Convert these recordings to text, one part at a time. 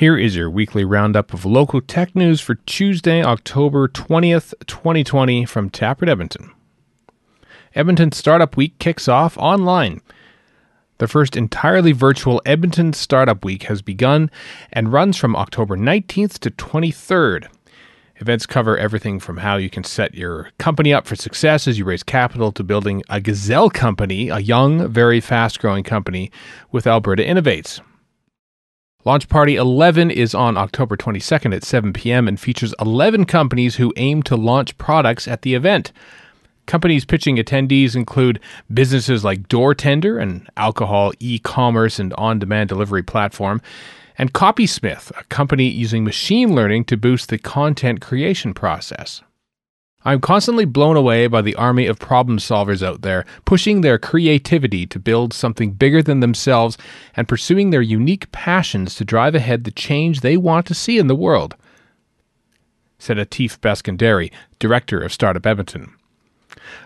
Here is your weekly roundup of local tech news for Tuesday, October 20th, 2020, from Taproot Edmonton. Edmonton Startup Week kicks off online. The first entirely virtual Edmonton Startup Week has begun and runs from October 19th to 23rd. Events cover everything from how you can set your company up for success as you raise capital to building a gazelle company, a young, very fast growing company with Alberta Innovates. Launch Party 11 is on October 22nd at 7 p.m. and features 11 companies who aim to launch products at the event. Companies pitching attendees include businesses like DoorTender, an alcohol e commerce and on demand delivery platform, and Copysmith, a company using machine learning to boost the content creation process. I'm constantly blown away by the army of problem solvers out there, pushing their creativity to build something bigger than themselves and pursuing their unique passions to drive ahead the change they want to see in the world, said Atif Baskandari, director of Startup Edmonton.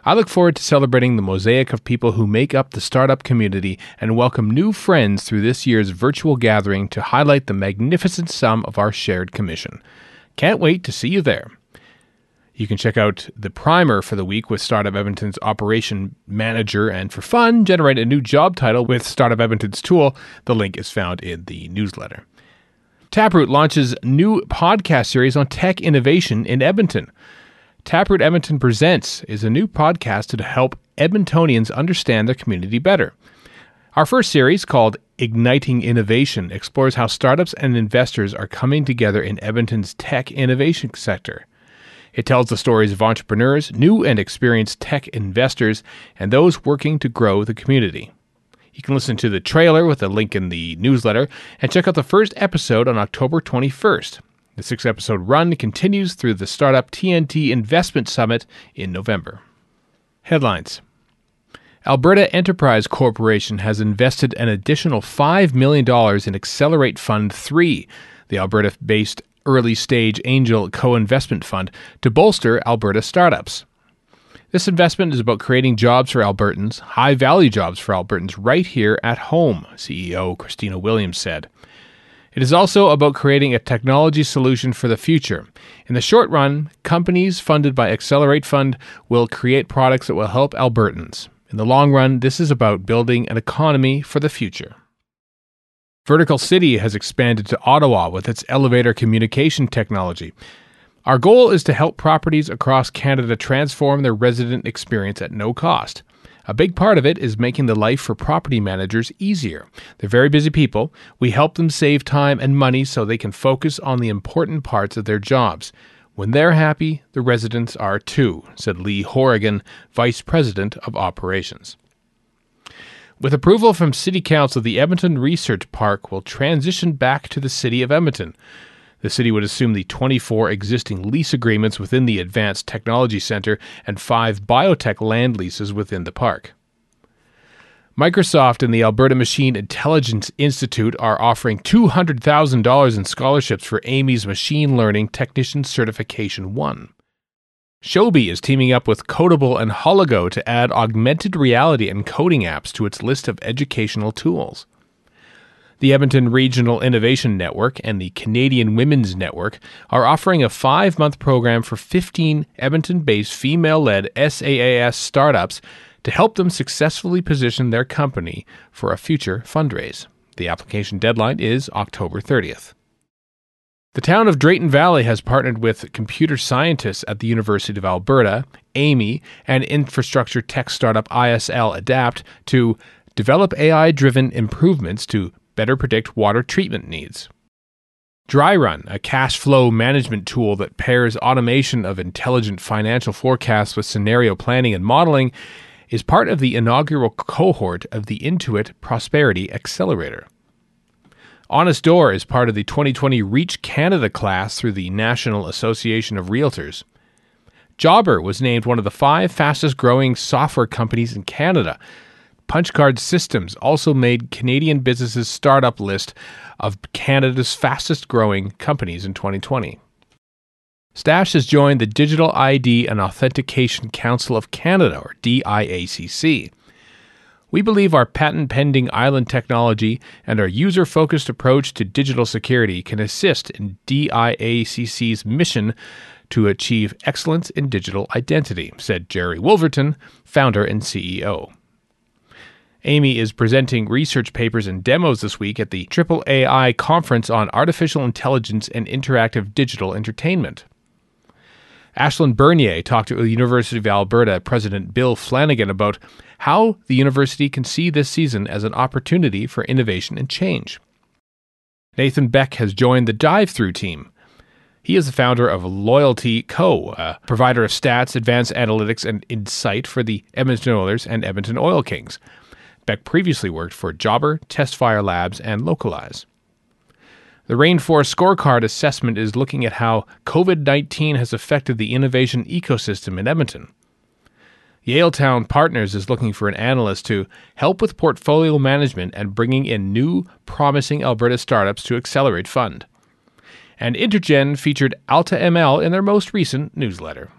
I look forward to celebrating the mosaic of people who make up the startup community and welcome new friends through this year's virtual gathering to highlight the magnificent sum of our shared commission. Can't wait to see you there. You can check out the primer for the week with Startup Edmonton's operation manager and for fun, generate a new job title with Startup Edmonton's tool. The link is found in the newsletter. Taproot launches new podcast series on tech innovation in Edmonton. Taproot Edmonton Presents is a new podcast to help Edmontonians understand their community better. Our first series, called Igniting Innovation, explores how startups and investors are coming together in Edmonton's tech innovation sector. It tells the stories of entrepreneurs, new and experienced tech investors, and those working to grow the community. You can listen to the trailer with a link in the newsletter and check out the first episode on October 21st. The six episode run continues through the Startup TNT Investment Summit in November. Headlines Alberta Enterprise Corporation has invested an additional $5 million in Accelerate Fund 3, the Alberta based early stage angel co investment fund, to bolster Alberta startups. This investment is about creating jobs for Albertans, high value jobs for Albertans right here at home, CEO Christina Williams said. It is also about creating a technology solution for the future. In the short run, companies funded by Accelerate Fund will create products that will help Albertans. In the long run, this is about building an economy for the future. Vertical City has expanded to Ottawa with its elevator communication technology. Our goal is to help properties across Canada transform their resident experience at no cost. A big part of it is making the life for property managers easier. They're very busy people. We help them save time and money so they can focus on the important parts of their jobs. When they're happy, the residents are too, said Lee Horrigan, Vice President of Operations. With approval from City Council, the Edmonton Research Park will transition back to the City of Edmonton. The city would assume the 24 existing lease agreements within the Advanced Technology Center and five biotech land leases within the park. Microsoft and the Alberta Machine Intelligence Institute are offering $200,000 in scholarships for Amii's Machine Learning Technician Certification 1. Shobi is teaming up with Kodable and Hologo to add augmented reality and coding apps to its list of educational tools. The Edmonton Regional Innovation Network and the Canadian Women's Network are offering a five month program for 15 Edmonton based female led SaaS startups to help them successfully position their company for a future fundraise. The application deadline is October 30th. The town of Drayton Valley has partnered with computer scientists at the University of Alberta, Amii, and infrastructure tech startup ISL Adapt to develop AI driven improvements to better predict water treatment needs. DryRun, a cash flow management tool that pairs automation of intelligent financial forecasts with scenario planning and modeling, is part of the inaugural cohort of the Intuit Prosperity Accelerator. HonestDoor is part of the 2020 Reach Canada class through the National Association of Realtors. Jobber was named one of the five fastest growing software companies in Canada, Punchcard Systems also made Canadian Business's startup list of Canada's fastest growing companies in 2020. Stash has joined the Digital ID and Authentication Council of Canada, or DIACC. We believe our patent pending island technology and our user focused approach to digital security can assist in DIACC's mission to achieve excellence in digital identity, said Jerry Wolverton, founder and CEO. Amii is presenting research papers and demos this week at the AAAI Conference on Artificial Intelligence and Interactive Digital Entertainment. Ashlyn Bernier talked to the University of Alberta President Bill Flanagan about how the university can see this season as an opportunity for innovation and change. Nathan Beck has joined the Dive Through team. He is the founder of Loyalty Co., a provider of stats, advanced analytics, and insight for the Edmonton Oilers and Edmonton Oil Kings. Beck previously worked for Jobber, Testfire Labs, and Localize. The Rainforest Scorecard assessment is looking at how COVID 19 has affected the innovation ecosystem in Edmonton. Yaletown Partners is looking for an analyst to help with portfolio management and bringing in new, promising Alberta startups to accelerate fund. And Intergen featured AltaML in their most recent newsletter.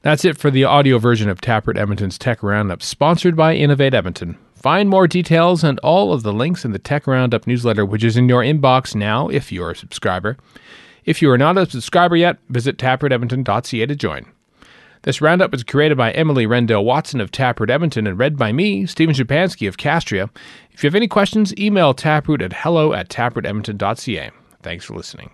That's it for the audio version of Taproot Edmonton's Tech Roundup, sponsored by Innovate Edmonton. Find more details and all of the links in the Tech Roundup newsletter, which is in your inbox now if you're a subscriber. If you are not a subscriber yet, visit taprootedmonton.ca to join. This roundup was created by Emily Rendell Watson of Taproot Edmonton and read by me, Stephen Schapansky of Castria. If you have any questions, email taproot at hello at taprootedmonton.ca. Thanks for listening.